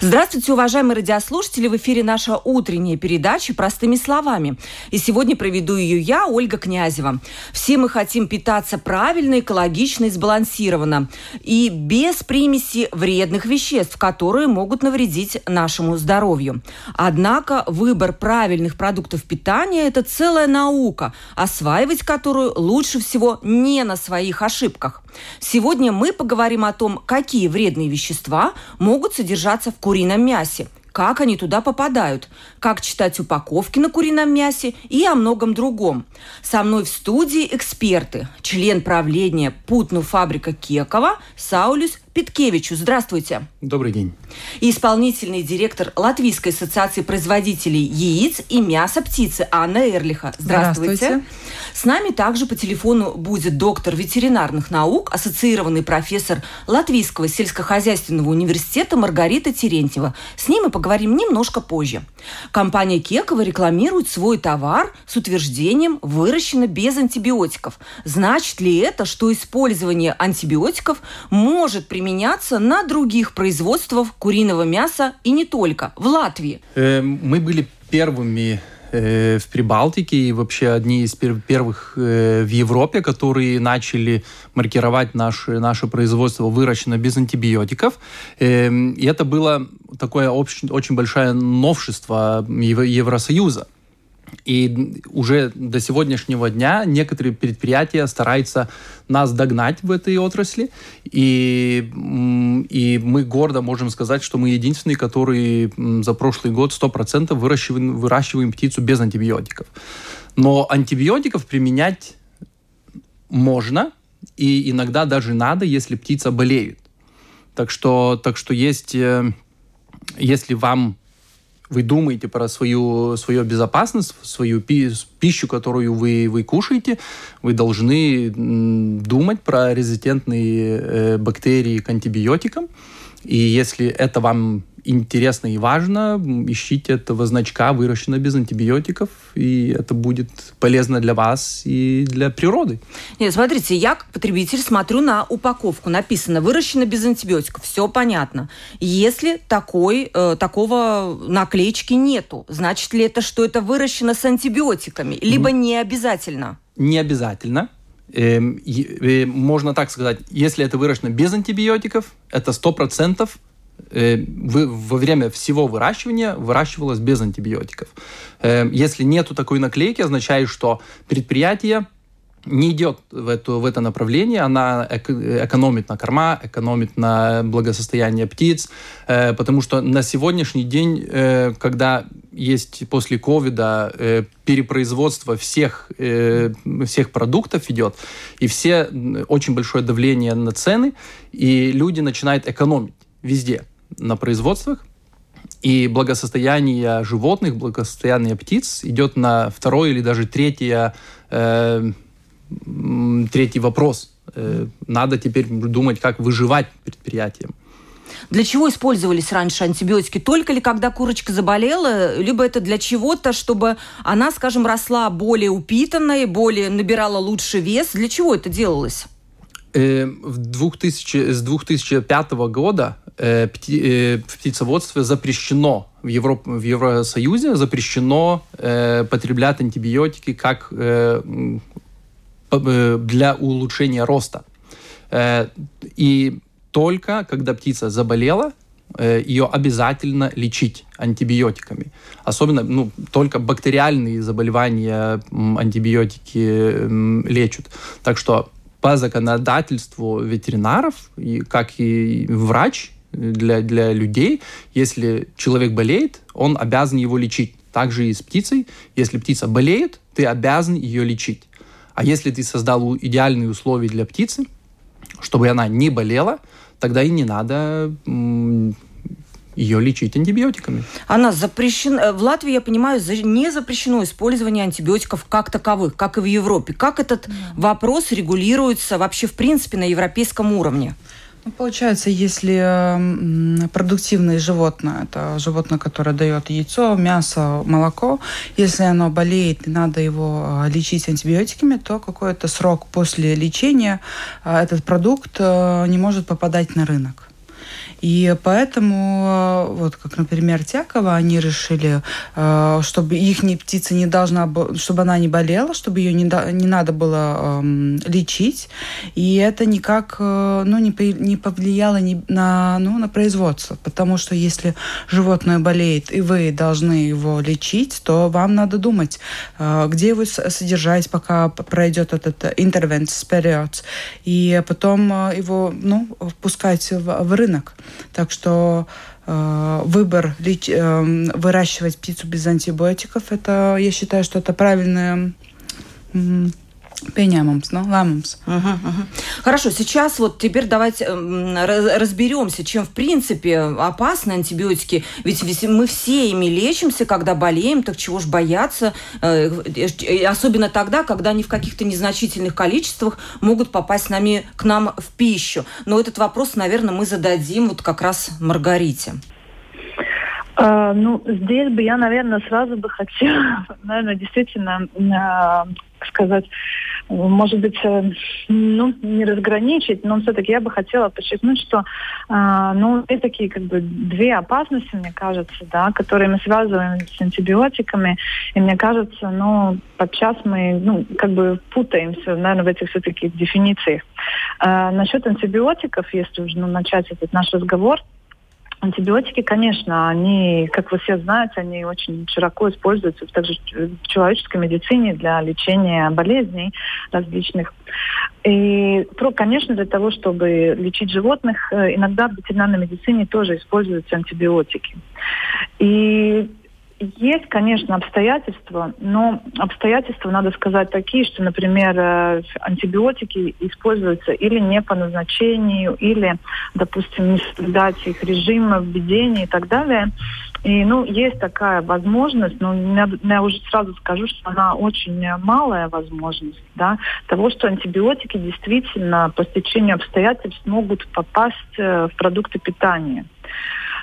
Здравствуйте, уважаемые радиослушатели! В эфире наша утренняя передача «Простыми словами». И сегодня проведу ее я, Ольга Князева. Все мы хотим питаться правильно, экологично и сбалансированно. И без примеси вредных веществ, которые могут навредить нашему здоровью. Однако выбор правильных продуктов питания – это целая наука, осваивать которую лучше всего не на своих ошибках. Сегодня мы поговорим о том, какие вредные вещества могут содержаться в курином мясе, как они туда попадают, как читать упаковки на курином мясе и о многом другом. Со мной в студии эксперты, член правления Путну фабрика Кекова Саулюс Питкевичу. Здравствуйте. Добрый день. И исполнительный директор Латвийской ассоциации производителей яиц и мяса птицы Анна Эрлиха. Здравствуйте. Здравствуйте. С нами также по телефону будет доктор ветеринарных наук, ассоциированный профессор Латвийского сельскохозяйственного университета Маргарита Терентьева. С ним мы поговорим немножко позже. Компания Кекова рекламирует свой товар с утверждением «выращено без антибиотиков». Значит ли это, что использование антибиотиков может применяться на других производствах куриного мяса и не только, в Латвии? Э, мы были первыми в Прибалтике и вообще одни из первых э, в Европе, которые начали маркировать наше, наше производство выращено без антибиотиков. Эм, и это было такое очень, очень большое новшество Евросоюза. И уже до сегодняшнего дня некоторые предприятия стараются нас догнать в этой отрасли. И, и мы гордо можем сказать, что мы единственные, которые за прошлый год 100% выращиваем, выращиваем птицу без антибиотиков. Но антибиотиков применять можно, и иногда даже надо, если птица болеет. Так что, так что есть, э, если вам вы думаете про свою, свою безопасность, свою пи пищу, которую вы, вы кушаете, вы должны думать про резистентные э, бактерии к антибиотикам. И если это вам интересно и важно, ищите этого значка «Выращено без антибиотиков», и это будет полезно для вас и для природы. Нет, смотрите, я как потребитель смотрю на упаковку. Написано «Выращено без антибиотиков». Все понятно. Если такой, э, такого наклеечки нету, значит ли это, что это выращено с антибиотиками? Либо не обязательно? Не обязательно. Эм, э, можно так сказать, если это выращено без антибиотиков, это 100% э, во время всего выращивания выращивалось без антибиотиков. Э, если нету такой наклейки, означает, что предприятие не идет в, эту, в это направление, она экономит на корма, экономит на благосостояние птиц, э, потому что на сегодняшний день, э, когда есть после ковида э, перепроизводство всех, э, всех продуктов идет, и все очень большое давление на цены, и люди начинают экономить везде на производствах, и благосостояние животных, благосостояние птиц идет на второе или даже третье э, третий вопрос. Э, надо теперь думать, как выживать предприятиям. Для чего использовались раньше антибиотики? Только ли когда курочка заболела, либо это для чего-то, чтобы она, скажем, росла более упитанной, более набирала лучший вес? Для чего это делалось? Э, в 2000, с 2005 года э, пти, в птицеводстве запрещено в, Европ, в Евросоюзе запрещено потреблять антибиотики как Э, для улучшения роста. Э, и только когда птица заболела, э, ее обязательно лечить антибиотиками. Особенно, ну, только бактериальные заболевания антибиотики лечат. Так что по законодательству ветеринаров, и как и врач для, для людей, если человек болеет, он обязан его лечить. Также и с птицей. Если птица болеет, ты обязан ее лечить. А если ты создал идеальные условия для птицы, чтобы она не болела, тогда и не надо ее лечить антибиотиками. Она запрещена. Э, в Латвии, я понимаю, не запрещено использование антибиотиков как таковых, как и в Европе. Как этот вопрос регулируется вообще в принципе на европейском уровне? Ну, получается, если продуктивное животное, это животное, которое дает яйцо, мясо, молоко, если оно болеет и надо его а, лечить антибиотиками, то какой-то срок после лечения а, этот продукт э, не может попадать на рынок. И поэтому, э, вот как, например, Тякова, они решили, э, чтобы их птица не должна, чтобы она не болела, чтобы ее не, не надо было эм, лечить. И это никак э, ну, не, не повлияло ни на, ну, на производство. Потому что если животное болеет, и вы должны его лечить, то вам надо думать, где его содержать, пока пройдет этот интервенс период, и потом его ну, впускать в, в рынок. Так что э, выбор э, выращивать птицу без антибиотиков, это, я считаю, что это правильное Лēmums. Угу, угу. Хорошо, сейчас вот теперь давайте разберемся, чем в принципе опасны антибиотики. Ведь мы все ими лечимся, когда болеем, так чего ж бояться. Э, особенно тогда, когда они в каких-то незначительных количествах могут попасть нами, к нам в пищу. Но этот вопрос, наверное, мы зададим вот как раз Маргарите. Uh, ну, здесь бы я, наверное, сразу бы хотела, наверное, действительно uh, сказать, может быть, э, ну, не разграничить, но все-таки я бы хотела подчеркнуть, что, э, ну, есть такие, как бы, две опасности, мне кажется, да, которые мы связываем с антибиотиками, и мне кажется, ну, подчас мы, ну, как бы путаемся, наверное, в этих все-таки дефинициях. Э, насчет антибиотиков, если уже ну, начать этот наш разговор, Антибиотики, конечно, они, как вы все знаете, они очень широко используются также в человеческой медицине для лечения болезней различных. И, конечно, для того, чтобы лечить животных, э, иногда в ветеринарной медицине тоже используются антибиотики. И есть, конечно, обстоятельства, но обстоятельства, надо сказать, такие, что, например, э, антибиотики используются или не по назначению, или, допустим, не соблюдать их режима введения и так далее. И, ну, есть такая возможность, но я, я уже сразу скажу, что она очень малая возможность, да, того, что антибиотики действительно по стечению обстоятельств могут попасть э, в продукты питания.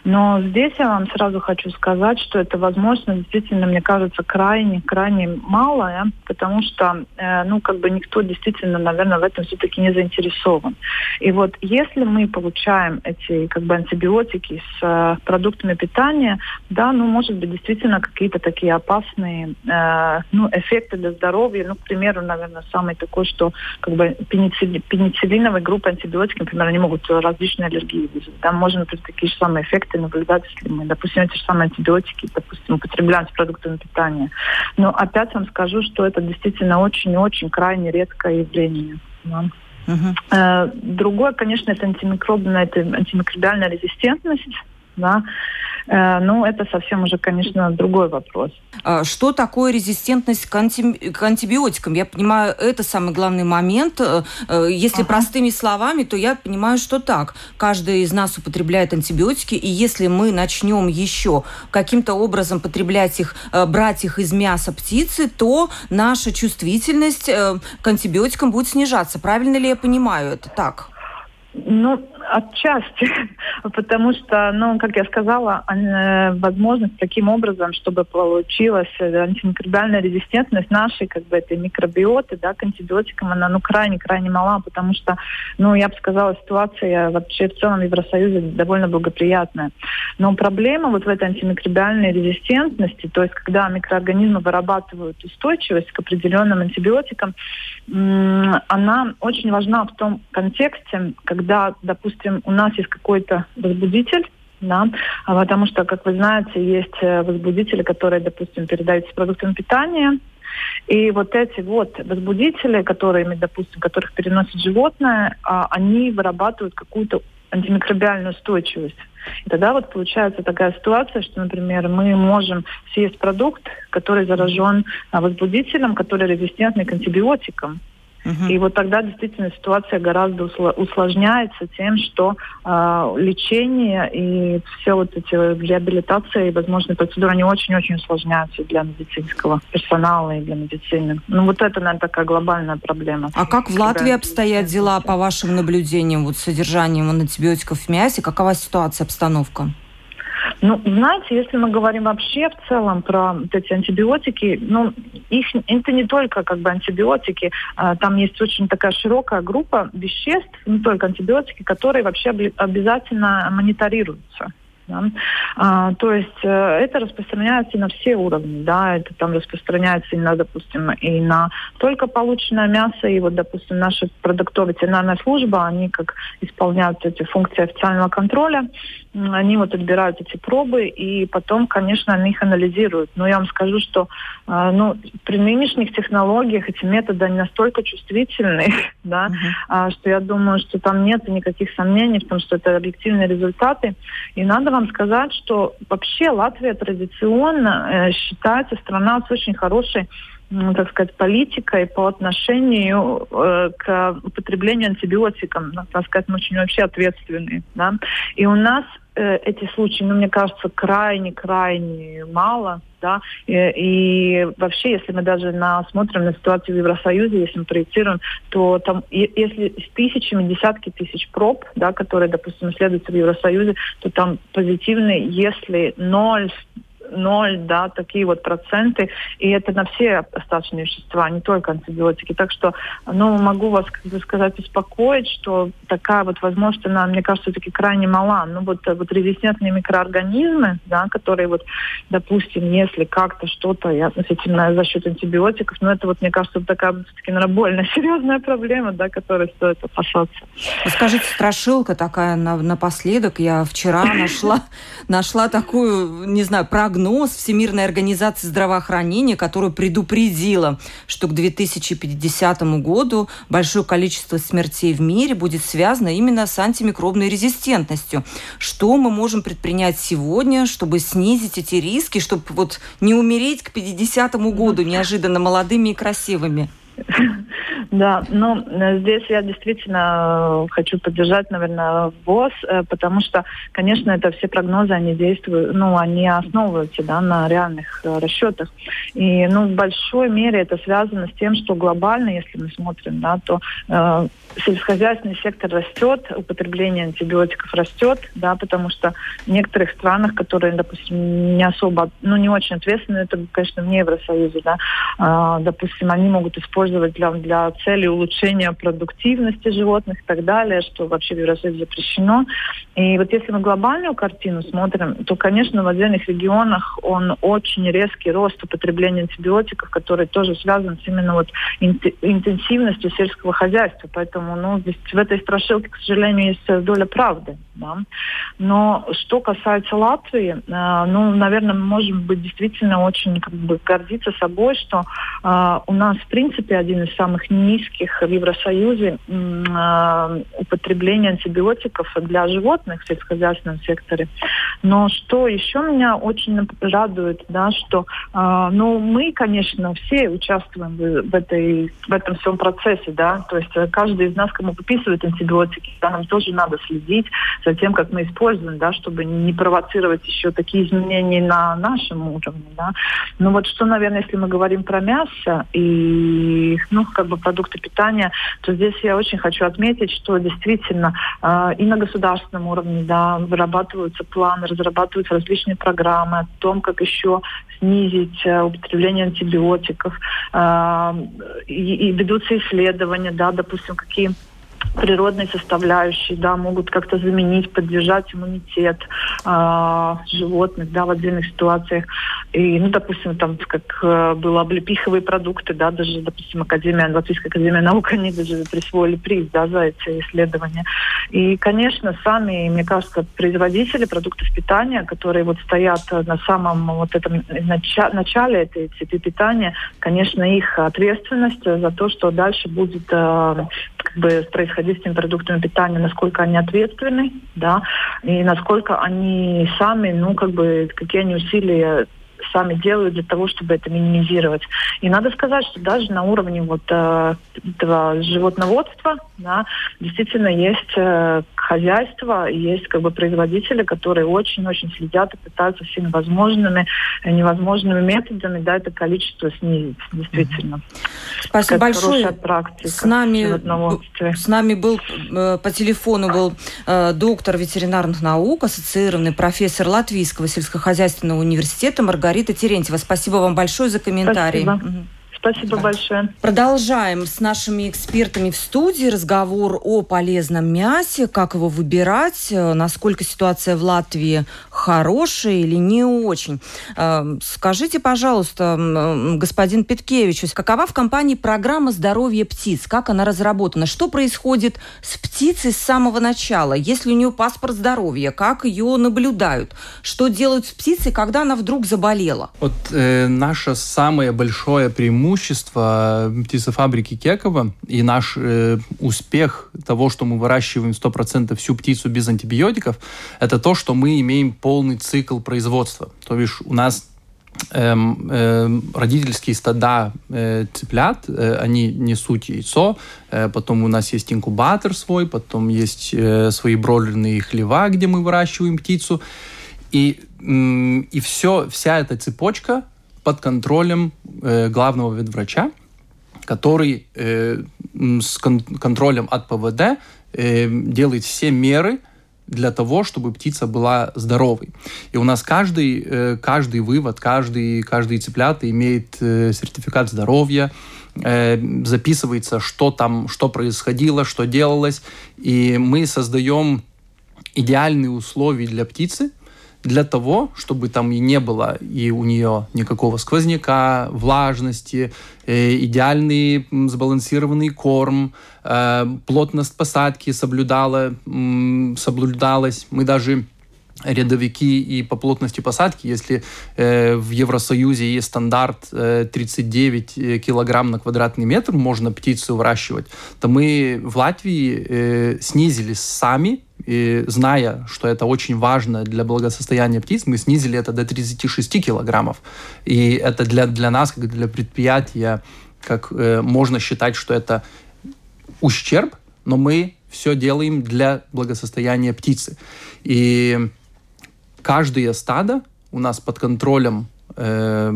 Но здесь я вам сразу хочу сказать, что эта возможность действительно, мне кажется, крайне, крайне малая, потому что, э, ну, как бы никто действительно, наверное, в этом все-таки не заинтересован. И вот если мы получаем эти, как бы, антибиотики с э, продуктами питания, да, ну, может быть, действительно какие-то такие опасные, э, ну, эффекты для здоровья. Ну, к примеру, наверное, самый такой, что, как бы, пеницилли, группы антибиотиков, например, они могут различные аллергии вызвать. Там можно, например, такие же самые эффекты если мы, допустим, эти же самые антибиотики, допустим, употребляем с продуктами питания. Но опять вам скажу, что это действительно очень-очень крайне редкое явление. Да. Uh-huh. Другое, конечно, это антимикробная, это антимикробиальная резистентность. Да. Э, ну, это совсем уже, конечно, другой вопрос. А что такое резистентность к, анти... к антибиотикам? Я понимаю, это самый главный момент. Э, э, если ага. простыми словами, то я понимаю, что так. Каждый из нас употребляет антибиотики, и если мы начнем еще каким-то образом потреблять их, брать их из мяса птицы, то наша чувствительность к антибиотикам будет снижаться. Правильно ли я понимаю это так? Ну, отчасти, потому что, ну, как я сказала, э, возможность таким образом, чтобы получилась антимикробиальная резистентность нашей, как бы, этой микробиоты, да, к антибиотикам, она, ну, крайне-крайне мала, потому что, ну, я бы сказала, ситуация вообще в целом в Евросоюзе довольно благоприятная. Но проблема вот в этой антимикробиальной резистентности, то есть когда микроорганизмы вырабатывают устойчивость к определенным антибиотикам, она очень важна в том контексте, когда, допустим, у нас есть какой-то возбудитель, да, а потому что, как вы знаете, есть э, возбудители, которые, допустим, передаются продуктами питания, и вот эти вот возбудители, которые, допустим, которых переносит животное, а, они вырабатывают какую-то антимикробиальную устойчивость. И тогда вот получается такая ситуация, что, например, мы можем съесть продукт, который заражен а, возбудителем, который резистентный к антибиотикам. Угу. И вот тогда действительно ситуация гораздо усложняется тем, что э, лечение и все вот эти реабилитации и возможные процедуры, они очень-очень усложняются для медицинского персонала и для медицины. Ну вот это, наверное, такая глобальная проблема. А как в Латвии обстоят дела, по вашим наблюдениям, вот с содержанием антибиотиков в мясе? Какова ситуация, обстановка? Ну, знаете, если мы говорим вообще в целом про вот эти антибиотики, ну, их, это не только как бы антибиотики, а, там есть очень такая широкая группа веществ, не только антибиотики, которые вообще обязательно мониторируются. Да? А, то есть э, это распространяется на все уровни, да, это там распространяется и на, допустим, и на только полученное мясо, и вот, допустим, наша продуктовая ветеринарная служба, они как исполняют эти функции официального контроля, они вот отбирают эти пробы и потом, конечно, они их анализируют. Но я вам скажу, что э, ну, при нынешних технологиях эти методы они настолько чувствительны, да, uh-huh. что я думаю, что там нет никаких сомнений в том, что это объективные результаты. И надо вам сказать, что вообще Латвия традиционно э, считается страна с очень хорошей так сказать, политикой по отношению э, к употреблению антибиотиков. Так сказать, мы очень вообще ответственные. Да? И у нас э, эти случаи, ну, мне кажется, крайне-крайне мало. Да? И, и вообще, если мы даже на, смотрим на ситуацию в Евросоюзе, если мы проецируем, то там, если с тысячами, десятки тысяч проб, да, которые, допустим, исследуются в Евросоюзе, то там позитивные, если ноль ноль, да, такие вот проценты, и это на все остаточные вещества, не только антибиотики. Так что, ну, могу вас, как бы сказать, успокоить, что такая вот возможность, она, мне кажется, все-таки крайне мала. Ну, вот, вот резистентные микроорганизмы, да, которые вот, допустим, если как-то что-то относительно за счет антибиотиков, ну, это вот, мне кажется, такая все-таки больно серьезная проблема, да, которой стоит опасаться. Скажите, страшилка такая на, напоследок, я вчера нашла, нашла такую, не знаю, программу прогноз Всемирной организации здравоохранения, которая предупредила, что к 2050 году большое количество смертей в мире будет связано именно с антимикробной резистентностью. Что мы можем предпринять сегодня, чтобы снизить эти риски, чтобы вот не умереть к 50 году неожиданно молодыми и красивыми? Да, ну, э, здесь я действительно э, хочу поддержать, наверное, ВОЗ, э, потому что, конечно, это все прогнозы, они действуют, ну, они основываются, да, на реальных расчетах. И, ну, в большой мере это связано с тем, что глобально, если мы смотрим, да, то э, сельскохозяйственный сектор растет, употребление антибиотиков растет, да, потому что в некоторых странах, которые, допустим, не особо, ну, не очень ответственны, это, конечно, в Евросоюзе, да, э, допустим, они могут использовать использовать для, для цели улучшения продуктивности животных и так далее, что вообще в Евросоюзе запрещено. И вот если мы глобальную картину смотрим, то, конечно, в отдельных регионах он очень резкий рост употребления антибиотиков, который тоже связан с именно вот интенсивностью сельского хозяйства. Поэтому ну, здесь в этой страшилке, к сожалению, есть доля правды. Да? Но что касается Латвии, э, ну, наверное, мы можем быть действительно очень как бы гордиться собой, что э, у нас, в принципе, один из самых низких в Евросоюзе э, употребление антибиотиков для животных в сельскохозяйственном секторе. Но что еще меня очень радует, да, что э, ну, мы, конечно, все участвуем в, этой, в этом всем процессе, да, то есть каждый из нас, кому выписывают антибиотики, да, нам тоже надо следить за тем, как мы используем, да, чтобы не провоцировать еще такие изменения на нашем уровне. Да. Но вот что, наверное, если мы говорим про мясо и ну, как бы продукты питания, то здесь я очень хочу отметить, что действительно э, и на государственном уровне да, вырабатываются планы, разрабатываются различные программы о том, как еще снизить э, употребление антибиотиков. Э, и, и ведутся исследования, да, допустим, какие природные составляющие, да, могут как-то заменить, поддержать иммунитет э, животных, да, в отдельных ситуациях. И, ну, допустим, там, как э, было облепиховые продукты, да, даже, допустим, Академия, Латвийская Академия наук, они даже присвоили приз, да, за эти исследования. И, конечно, сами, мне кажется, производители продуктов питания, которые вот стоят на самом вот этом начале, начале этой цепи питания, конечно, их ответственность за то, что дальше будет э, как бы происходить с этими продуктами питания, насколько они ответственны, да, и насколько они сами, ну, как бы, какие они усилия сами делают для того, чтобы это минимизировать. И надо сказать, что даже на уровне вот э, этого животноводства, да, действительно есть э, хозяйства, есть как бы производители, которые очень-очень следят и пытаются всеми возможными и невозможными методами, да, это количество снизить, действительно. Спасибо большое. С нами, с нами был э, по телефону был э, доктор ветеринарных наук, ассоциированный профессор Латвийского сельскохозяйственного университета Маргарита Терентьева. Спасибо вам большое за комментарий. Спасибо. Спасибо большое. Продолжаем с нашими экспертами в студии разговор о полезном мясе, как его выбирать, э, насколько ситуация в Латвии хорошая или не очень. Э, скажите, пожалуйста, господин Петкевич, какова в компании программа здоровья птиц? Как она разработана? Что происходит с птицей с самого начала? Если у нее паспорт здоровья, как ее наблюдают? Что делают с птицей, когда она вдруг заболела? Вот э, наше самое большое преимущество преимущество птицефабрики Кекова и наш э, успех того, что мы выращиваем 100% всю птицу без антибиотиков, это то, что мы имеем полный цикл производства. То бишь у нас эм, э, родительские стада э, цыплят, э, они несут яйцо, э, потом у нас есть инкубатор свой, потом есть э, свои бройлерные хлева, где мы выращиваем птицу. И, э, и все, вся эта цепочка под контролем э, главного ветврача, который э, с кон контролем от ПВД э, делает все меры для того, чтобы птица была здоровой. И у нас каждый, э, каждый вывод, каждый, каждый цыплята имеет э, сертификат здоровья, э, записывается, что там, что происходило, что делалось, и мы создаем идеальные условия для птицы – для того, чтобы там и не было и у нее никакого сквозняка, влажности, э, идеальный сбалансированный корм, э, плотность посадки соблюдала, соблюдалась. Мы даже рядовики и по плотности посадки, если э, в Евросоюзе есть стандарт э, 39 э, килограмм на квадратный метр, можно птицу выращивать, то мы в Латвии э, снизили сами, и зная, что это очень важно для благосостояния птиц, мы снизили это до 36 килограммов. И это для, для нас, как для предприятия, как э, можно считать, что это ущерб, но мы все делаем для благосостояния птицы. И каждое стадо у нас под контролем э,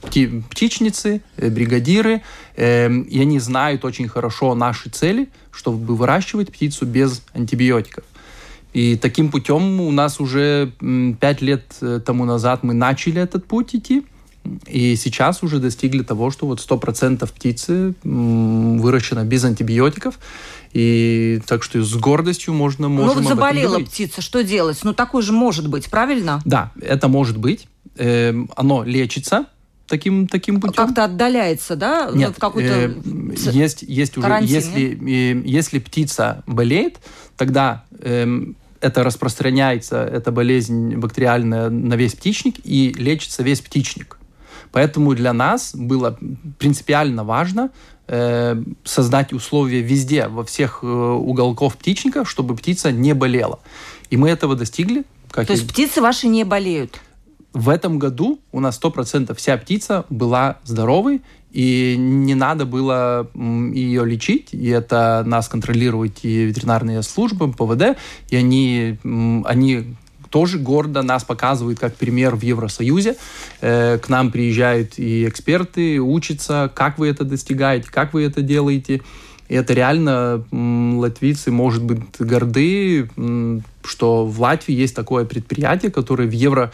птичницы, бригадиры, э, и они знают очень хорошо наши цели, чтобы выращивать птицу без антибиотиков. И таким путем у нас уже пять лет э, тому назад мы начали этот путь идти. И сейчас уже достигли того, что вот 100% птицы выращено без антибиотиков. И так что с гордостью можно можем Ну вот заболела птица, что делать? Ну такое же может быть, правильно? Да, это может быть. Э, оно лечится таким таким путем. Как-то отдаляется, да? Нет, ну, в какой-то э, есть есть уже если э, если птица болеет, тогда э, это распространяется, эта болезнь бактериальная на весь птичник и лечится весь птичник. Поэтому для нас было принципиально важно э, создать условия везде, во всех э, уголков птичника, чтобы птица не болела. И мы этого достигли. Как То и... есть птицы ваши не болеют? В этом году у нас 100% вся птица была здоровой, и не надо было ее лечить, и это нас контролируют и ветеринарные службы, ПВД, и они, они тоже гордо нас показывают как пример в Евросоюзе. Э, к нам приезжают и эксперты, учатся, как вы это достигаете, как вы это делаете. И это реально латвийцы, может быть, горды, что в Латвии есть такое предприятие, которое в Евро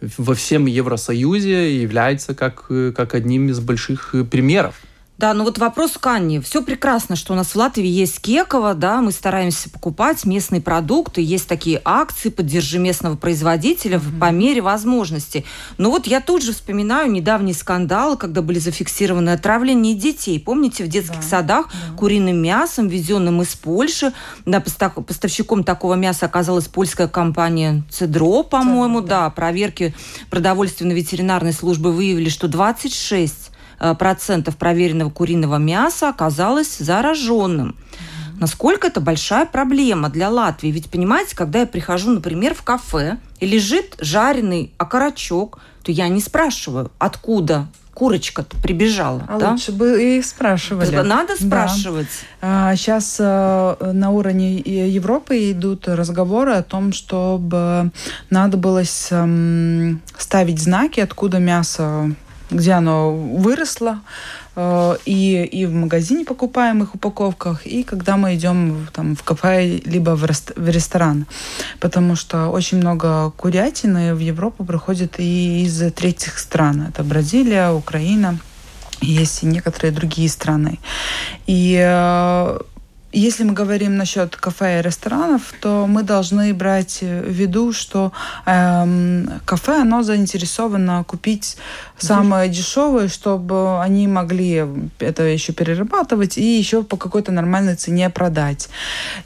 во всем Евросоюзе является как, э, как одним из больших э, примеров. Да, ну вот вопрос к Анне. Все прекрасно, что у нас в Латвии есть Кекова, да, мы стараемся покупать местные продукты, есть такие акции «Поддержи местного производителя» mm-hmm. по мере возможности. Но вот я тут же вспоминаю недавний скандал, когда были зафиксированы отравления детей. Помните, в детских да. садах да. куриным мясом, везенным из Польши, да, поставщиком такого мяса оказалась польская компания «Цедро», по-моему, да. да. Проверки продовольственно-ветеринарной службы выявили, что 26 процентов проверенного куриного мяса оказалось зараженным. насколько это большая проблема для Латвии. Ведь, понимаете, когда я прихожу, например, в кафе, и лежит жареный окорочок, то я не спрашиваю, откуда курочка прибежала. А да? лучше бы и спрашивали. Надо спрашивать. Да. Сейчас а, на уровне Европы идут разговоры о том, чтобы надо было ставить знаки, откуда мясо где оно выросло, Э, и, и в магазине покупаем их упаковках, и когда мы идем там, в кафе либо в, рест, в ресторан. Потому что очень много курятины в Европу приходит и из третьих стран. Это Бразилия, Украина есть и некоторые другие страны. И э, если мы говорим насчет кафе и ресторанов, то мы должны брать в виду, что эм, кафе, оно заинтересовано купить самое дешевое, чтобы они могли это еще перерабатывать и еще по какой-то нормальной цене продать.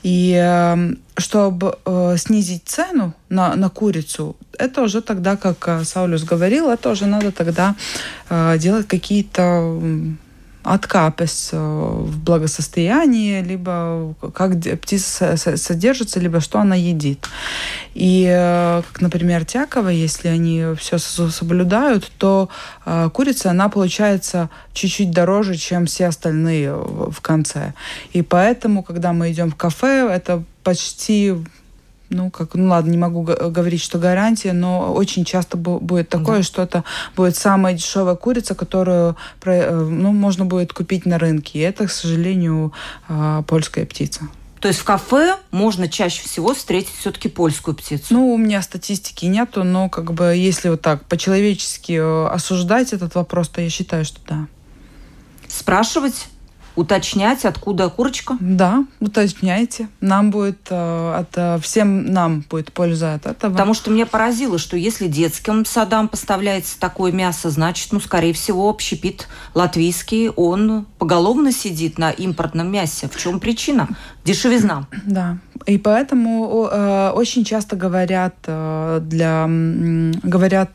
И э, чтобы э, снизить цену на, на курицу, это уже тогда, как э, Саулюс говорил, это уже надо тогда э, делать какие-то откапes э, в благосостоянии, либо как птица содержится, либо что она едит. И, э, как, например, тяково, если они все соблюдают, то э, курица, она получается чуть-чуть дороже, чем все остальные в конце. И поэтому, когда мы идем в кафе, это почти ну, как, ну ладно, не могу говорить, что гарантия, но очень часто будет такое, да. что это будет самая дешевая курица, которую, э, ну, можно будет купить на рынке. И это, к сожалению, а, польская птица. То есть в кафе можно чаще всего встретить все-таки польскую птицу? Ну, у меня статистики нету, но как бы если вот так по-человечески э, осуждать этот вопрос, то я считаю, что да. Спрашивать уточнять, откуда курочка? Да, уточняйте. Нам будет, э, от, э, всем нам будет польза от этого. Потому что меня поразило, что если детским садам поставляется такое мясо, значит, ну, скорее всего, общепит латвийский, он поголовно сидит на импортном мясе. В чем причина? Дешевизна. Да. И поэтому э, очень часто говорят э, для говорят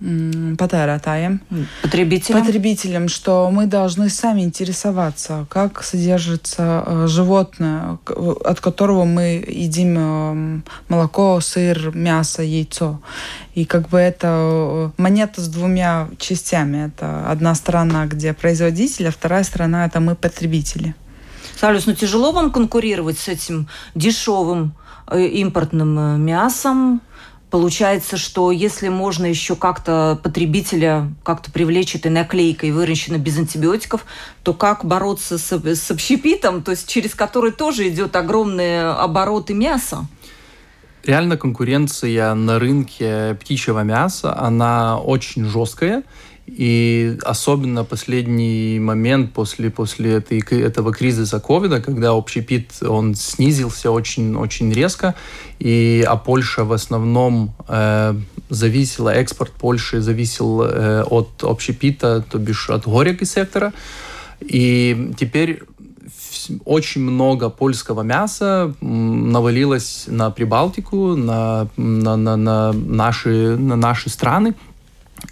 patērētājiem, потребителям. потребителям, что мы должны сами интересоваться, как содержится э, животное, от которого мы едим э, молоко, сыр, мясо, яйцо. И как бы это э, монета с двумя частями. Это одна сторона, где производитель, а вторая сторона это мы потребители. Савлюс, ну тяжело вам конкурировать с этим дешевым импортным мясом, Получается, что если можно еще как-то потребителя как-то привлечь этой наклейкой выращено без антибиотиков, то как бороться с, с общепитом, то есть через который тоже идет огромные обороты мяса? Реально конкуренция на рынке птичьего мяса, она очень жесткая. И особенно последний момент после, после этой, этого кризиса ковида, когда общепит он снизился очень, очень резко, и, а Польша в основном э, зависела, экспорт Польши зависел э, от общепита, то бишь от горек из сектора. И теперь очень много польского мяса навалилось на Прибалтику, на, на, на, на, наши, на наши страны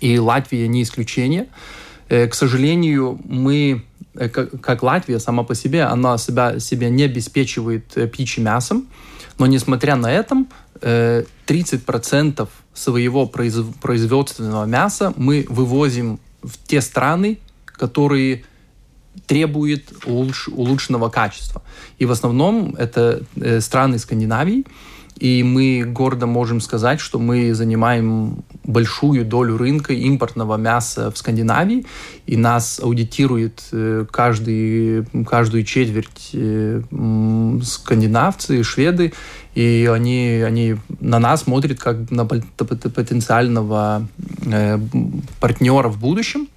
и Латвия не исключение. Э, к сожалению, мы, э, как Латвия сама по себе, она себя, себя не обеспечивает э, птичьим мясом, но несмотря на это, 30% своего производственного мяса мы вывозим в те страны, которые требуют улуч, улучшенного качества. И в основном это страны Скандинавии, и мы гордо можем сказать, что мы занимаем большую долю рынка импортного мяса в Скандинавии, и нас аудитирует э, каждый, каждую четверть э, скандинавцы, шведы, и они, они на нас смотрят как на потенциального э, партнера в будущем.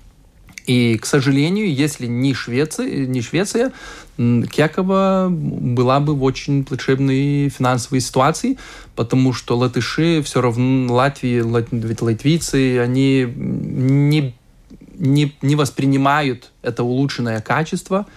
И, к сожалению, если не Швеция, не Швеция Кекова была бы в очень плачевной финансовой ситуации, потому что латыши все равно, Латвии, латвийцы, они не, не, не воспринимают это улучшенное качество,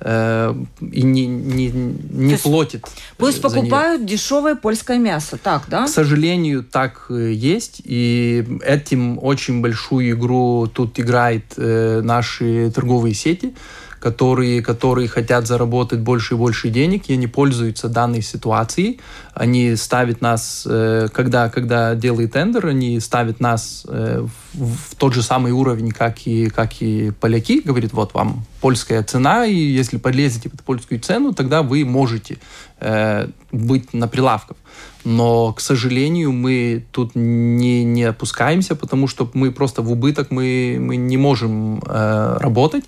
э, и не, не, не платит. Пусть покупают нее. дешевое польское мясо, так, да? К сожалению, так есть. И этим очень большую игру тут играет э, наши торговые сети, которые, которые хотят заработать больше и больше денег, и они пользуются данной ситуацией. Они ставят нас, э, когда, когда делают тендер, они ставят нас э, в тот же самый уровень, как и, как и поляки. Говорит, вот вам польская цена, и если подлезете под польскую цену, тогда вы можете э, быть на прилавках. Но, к сожалению, мы тут не, не опускаемся, потому что мы просто в убыток мы, мы не можем э, работать.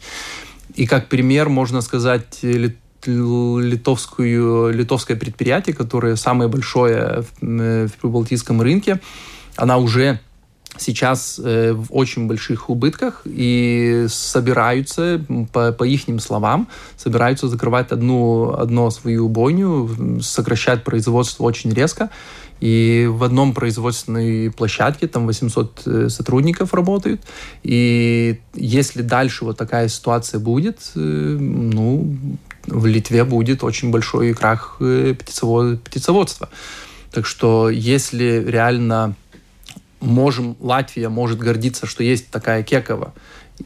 И как пример можно сказать литовскую, литовское предприятие, которое самое большое в, э, в прибалтийском рынке. Она уже сейчас э, в очень больших убытках и собираются, по, по их словам, собираются закрывать одну, одну свою бойню, сокращать производство очень резко. И в одном производственной площадке там 800 э, сотрудников работают. И если дальше вот такая ситуация будет, э, ну, в Литве будет очень большой крах э, птицеводства. Так что если реально можем, Латвия может гордиться, что есть такая Кекова,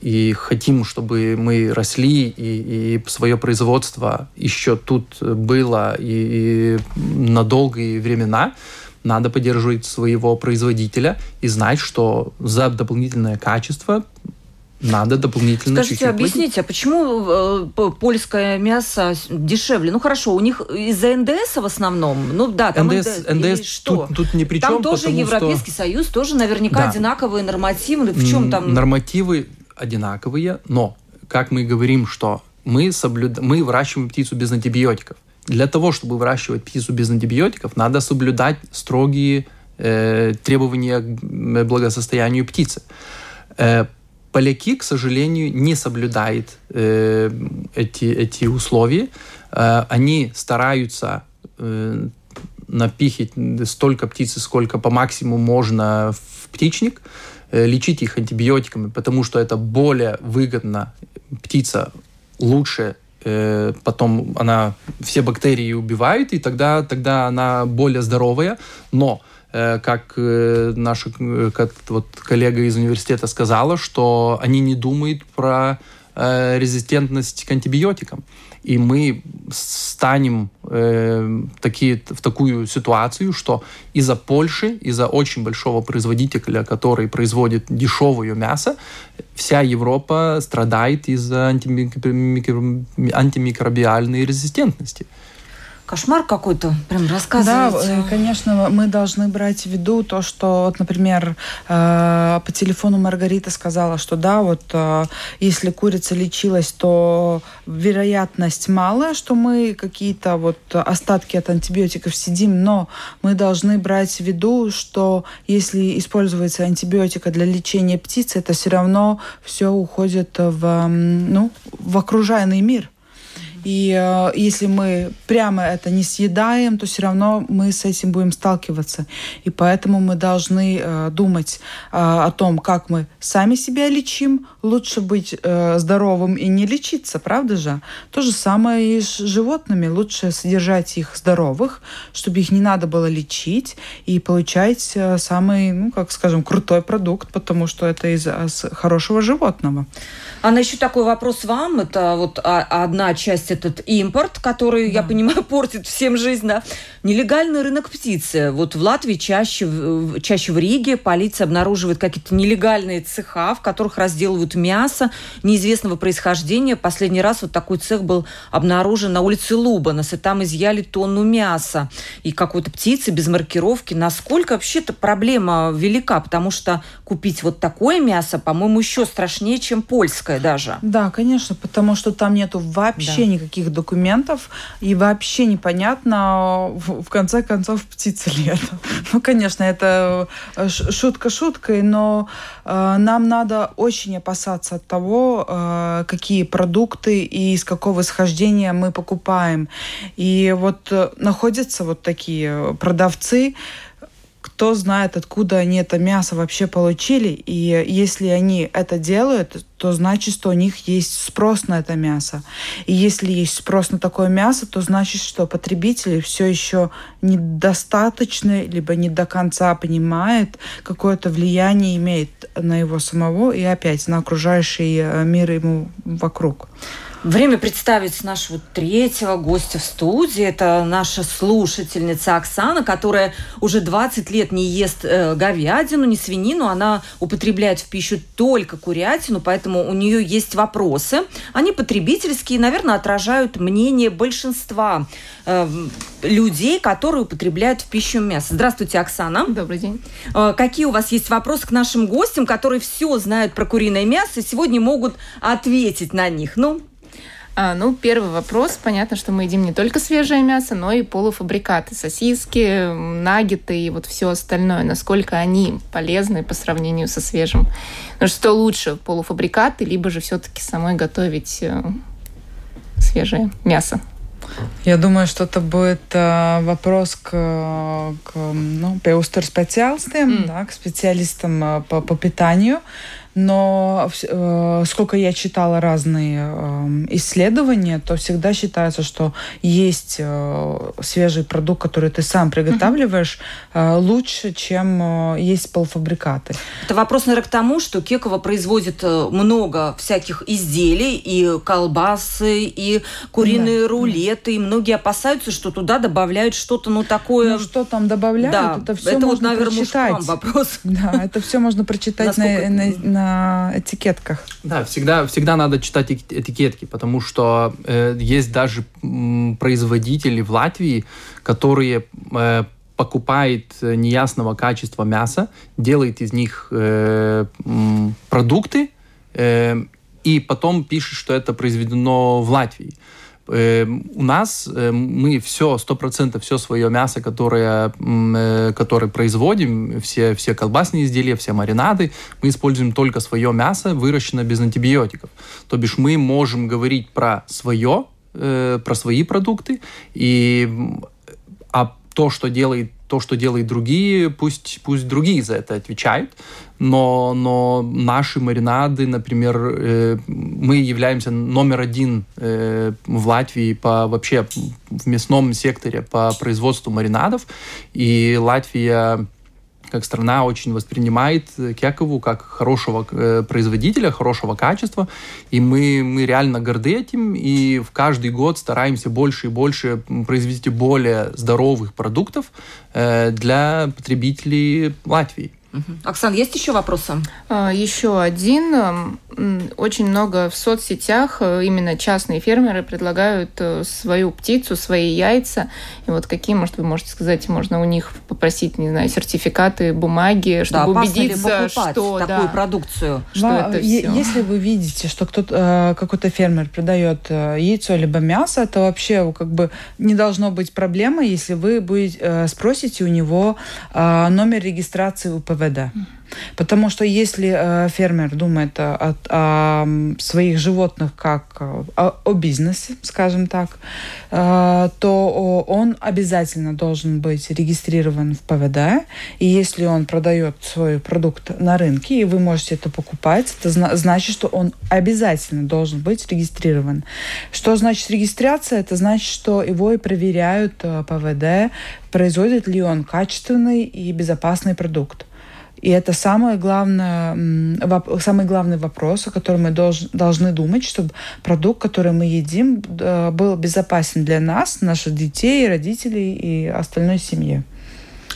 и хотим, чтобы мы росли, и, и свое производство еще тут было и, и на долгие времена, надо поддерживать своего производителя и знать, что за дополнительное качество надо дополнительно Скажите, чуть-чуть объясните, а почему э, польское мясо дешевле? Ну хорошо, у них из-за НДС в основном. Ну да, там НДС, НДС что? Тут, тут ни при чем. Там тоже Европейский что... Союз, тоже наверняка да. одинаковые нормативы. В чем там? Нормативы одинаковые, но как мы говорим, что мы, соблюд... мы выращиваем птицу без антибиотиков. Для того, чтобы выращивать птицу без антибиотиков, надо соблюдать строгие э, требования к благосостоянию птицы. Э, поляки, к сожалению, не соблюдают э, эти, эти условия. Э, они стараются э, напихать столько птицы, сколько по максимуму можно в птичник, э, лечить их антибиотиками, потому что это более выгодно. Птица лучше э, потом она все бактерии убивает, и тогда, тогда она более здоровая. Но Э, как э, наша как вот коллега из университета сказала, что они не думают про резистентность к антибиотикам. И мы станем э, такие, в такую ситуацию, что из-за Польши, из-за очень большого производителя, который производит дешевое мясо, вся Европа страдает из-за антимикробиальной резистентности кошмар какой-то, прям рассказываете. Да, конечно, мы должны брать в виду то, что, вот, например, э, по телефону Маргарита сказала, что да, вот э, если курица лечилась, то вероятность малая, что мы какие-то вот остатки от антибиотиков сидим, но мы должны брать в виду, что если используется антибиотика для лечения птицы, это все равно все уходит в, ну, в окружаемый мир. И э, если мы прямо это не съедаем, то все равно мы с этим будем сталкиваться. И поэтому мы должны э, думать э, о том, как мы сами себя лечим. Лучше быть здоровым и не лечиться, правда же? То же самое и с животными. Лучше содержать их здоровых, чтобы их не надо было лечить и получать самый, ну, как скажем, крутой продукт, потому что это из хорошего животного. Анна, еще такой вопрос вам. Это вот одна часть этот импорт, который, да. я понимаю, портит всем жизнь, да. Нелегальный рынок птицы. Вот в Латвии чаще, чаще в Риге полиция обнаруживает какие-то нелегальные цеха, в которых разделывают мясо неизвестного происхождения. Последний раз вот такой цех был обнаружен на улице Лубанас, и там изъяли тонну мяса и какой-то птицы без маркировки. Насколько вообще-то проблема велика? Потому что купить вот такое мясо, по-моему, еще страшнее, чем польское даже. Да, конечно, потому что там нету вообще да. никаких документов, и вообще непонятно, в, конце концов, птица это. Ну, конечно, это э, шутка шуткой, но э, нам надо очень опасаться от того, э, какие продукты и из какого исхождения мы покупаем. И вот э, находятся вот такие продавцы, кто знает, откуда они это мясо вообще получили. И если они это делают, то значит, что у них есть спрос на это мясо. И если есть спрос на такое мясо, то значит, что потребители все еще недостаточно, либо не до конца понимает, какое-то влияние имеет на его самого и опять на окружающий э, мир ему вокруг. Время представить нашего третьего гостя в студии. Это наша слушательница Оксана, которая уже 20 лет не ест э, говядину, не свинину. Она употребляет в пищу только курятину, поэтому у нее есть вопросы. Они потребительские, наверное, отражают мнение большинства э, людей, которые употребляют в пищу мясо. Здравствуйте, Оксана. Добрый день. Э, какие у вас есть вопросы к нашим гостям, которые все знают про куриное мясо и сегодня могут ответить на них? Ну, а, ну, первый вопрос. Понятно, что мы едим не только свежее мясо, но и полуфабрикаты. Сосиски, наггеты и вот все остальное. Насколько они полезны по сравнению со свежим. Ну, что лучше, полуфабрикаты, либо же все-таки самой готовить э, свежее мясо? Я думаю, что это будет э, вопрос к, к ну, специалистам, mm. да, к специалистам э, по, по питанию но э, сколько я читала разные э, исследования, то всегда считается, что есть э, свежий продукт, который ты сам приготавливаешь, э, лучше, чем э, есть полуфабрикаты. Это вопрос, наверное, к тому, что Кекова производит э, много всяких изделий, и колбасы, и куриные да. рулеты, и многие опасаются, что туда добавляют что-то, ну, такое... Ну, что там добавляют, да. это все это можно вот, наверное, прочитать. вопрос. Да, это все можно прочитать на, на, на этикетках. Да, всегда, всегда надо читать этикетки, потому что э, есть даже производители в Латвии, которые э, покупает неясного качества мяса, делает из них э, продукты э, и потом пишет, что это произведено в Латвии. Эм, у нас эм, мы все, сто процентов, все свое мясо, которое, э, которое производим, все, все колбасные изделия, все маринады, мы используем только свое мясо, выращенное без антибиотиков. То бишь мы можем говорить про свое, э, про свои продукты, и, а то, что делает то, что делают другие, пусть, пусть другие за это отвечают, но, но наши маринады, например, э, мы являемся номер один э, в Латвии по вообще в мясном секторе по производству маринадов, и Латвия как страна очень воспринимает Кекову как хорошего э, производителя, хорошего качества, и мы, мы реально горды этим, и в каждый год стараемся больше и больше произвести более здоровых продуктов э, для потребителей Латвии. Оксан, есть еще вопросы? А, еще один. Очень много в соцсетях э, именно частные фермеры предлагают э, свою птицу, свои яйца. И вот какие, может, вы можете сказать, можно у них попросить, не знаю, сертификаты, бумаги, чтобы да, убедиться, что такую да, продукцию. Что Во, это все. Если вы видите, что кто-то, э, какой-то фермер продает яйцо либо мясо, это вообще как бы не должно быть проблемой, если вы будете, спросите у него номер регистрации УПВ КВД. Потому что если э, фермер думает о, о своих животных как о, о бизнесе, скажем так, э, то он обязательно должен быть регистрирован в ПВД. И если он продает свой продукт на рынке, и вы можете это покупать, это значит, что он обязательно должен быть регистрирован. Что значит регистрация? Это значит, что его и проверяют э, ПВД, производит ли он качественный и безопасный продукт. И это самое главное, самый главный вопрос, о котором мы долж, должны думать, чтобы продукт, который мы едим, был безопасен для нас, наших детей, родителей и остальной семьи.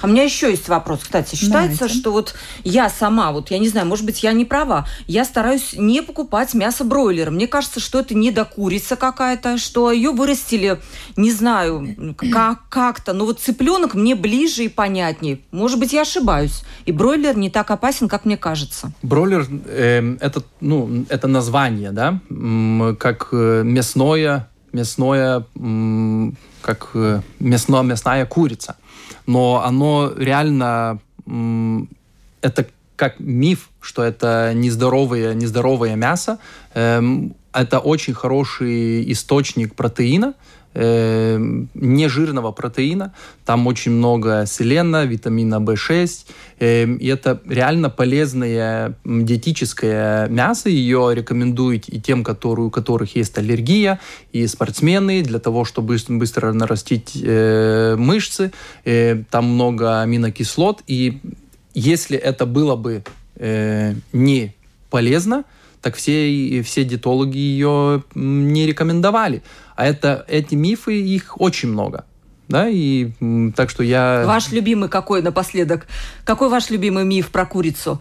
А у меня еще есть вопрос. Кстати, считается, Давайте. что вот я сама, вот я не знаю, может быть, я не права, я стараюсь не покупать мясо бройлера. Мне кажется, что это не до курица какая-то, что ее вырастили, не знаю, как- как-то. Но вот цыпленок мне ближе и понятнее. Может быть, я ошибаюсь. И бройлер не так опасен, как мне кажется. Бройлер э, это, ну, это название, да, как э, мясное, мясное, как э, мясно, мясная курица но оно реально это как миф, что это нездоровое, нездоровое мясо. Эм, это очень хороший источник протеина, э, нежирного протеина. Там очень много селена, витамина В6. Э, и это реально полезное диетическое мясо. Ее рекомендуют и тем, которые, у которых есть аллергия, и спортсмены, для того, чтобы быстро нарастить э, мышцы. Э, там много аминокислот. И если это было бы э, не полезно, так все, все диетологи ее не рекомендовали. А это, эти мифы, их очень много. Да, и так что я... Ваш любимый какой напоследок? Какой ваш любимый миф про курицу?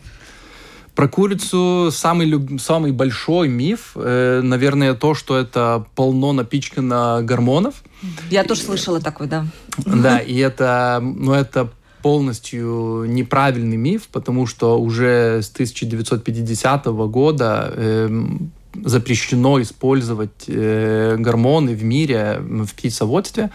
Про курицу самый, люб... самый большой миф, э, наверное, то, что это полно напичкано гормонов. Я тоже слышала такой, да. Да, и это, ну, это полностью неправильный миф, потому что уже с 1950 года э, запрещено использовать э, гормоны в мире в птицеводстве.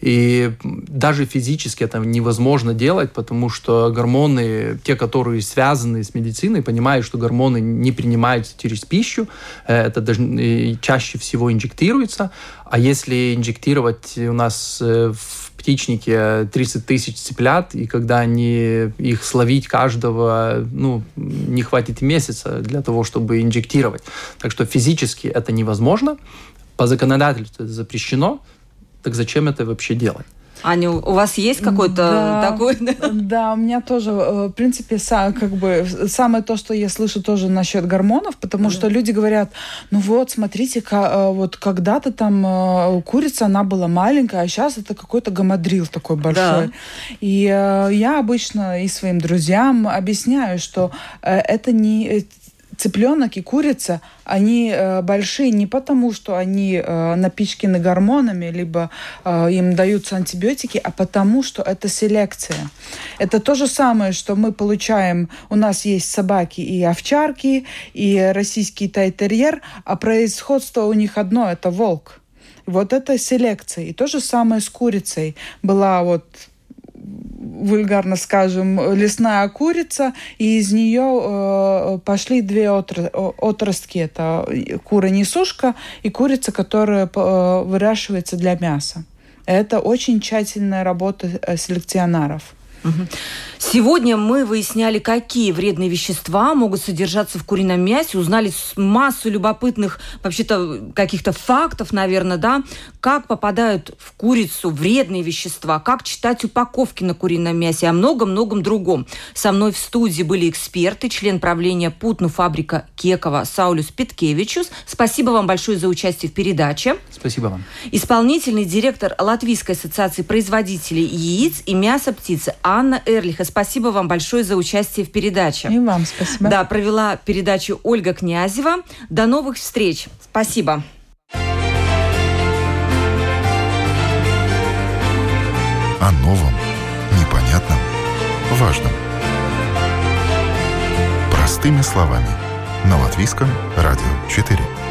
И даже физически это невозможно делать, потому что гормоны, те, которые связаны с медициной, понимают, что гормоны не принимаются через пищу, э, это даже чаще всего инжектируется. А если инжектировать у нас э, в птичнике 30 тысяч цыплят, и когда они их словить каждого, ну, не хватит месяца для того, чтобы инжектировать. Так что физически это невозможно, по законодательству это запрещено, так зачем это вообще делать? Аня, у вас есть какой-то да, такой? Да, у меня тоже, э, в принципе, как бы самое то, что я слышу тоже насчет гормонов, потому что люди говорят, ну вот, смотрите, э, вот когда-то там э, курица, она была маленькая, а сейчас это какой-то гамадрил такой большой. Да. И я обычно и своим друзьям объясняю, что это не цыпленок и курица, они э, большие не потому, что они э, напичканы гормонами, либо э, им даются антибиотики, а потому, что это селекция. Это то же самое, что мы получаем, у нас есть собаки и овчарки, и российский тайтерьер, а происходство у них одно, это волк. Вот это селекция. И то же самое с курицей. Была вот вульгарно скажем, лесная курица, и из нее э, пошли две отр отростки. Это кура-несушка и курица, которая э, выращивается для мяса. Это очень тщательная работа э, селекционеров. Сегодня мы выясняли, какие вредные вещества могут содержаться в курином мясе, узнали массу любопытных, вообще-то, каких-то фактов, наверное, да, как попадают в курицу вредные вещества, как читать упаковки на курином мясе, о многом-многом другом. Со мной в студии были эксперты, член правления Путну фабрика Кекова Саулюс Питкевичус. Спасибо вам большое за участие в передаче. Спасибо вам. Исполнительный директор Латвийской ассоциации производителей яиц и мяса птицы Анна Эрлиха. Спасибо вам большое за участие в передаче. И вам спасибо. Да, провела передачу Ольга Князева. До новых встреч. Спасибо. О новом, непонятном, важном. Простыми словами. На Латвийском радио 4.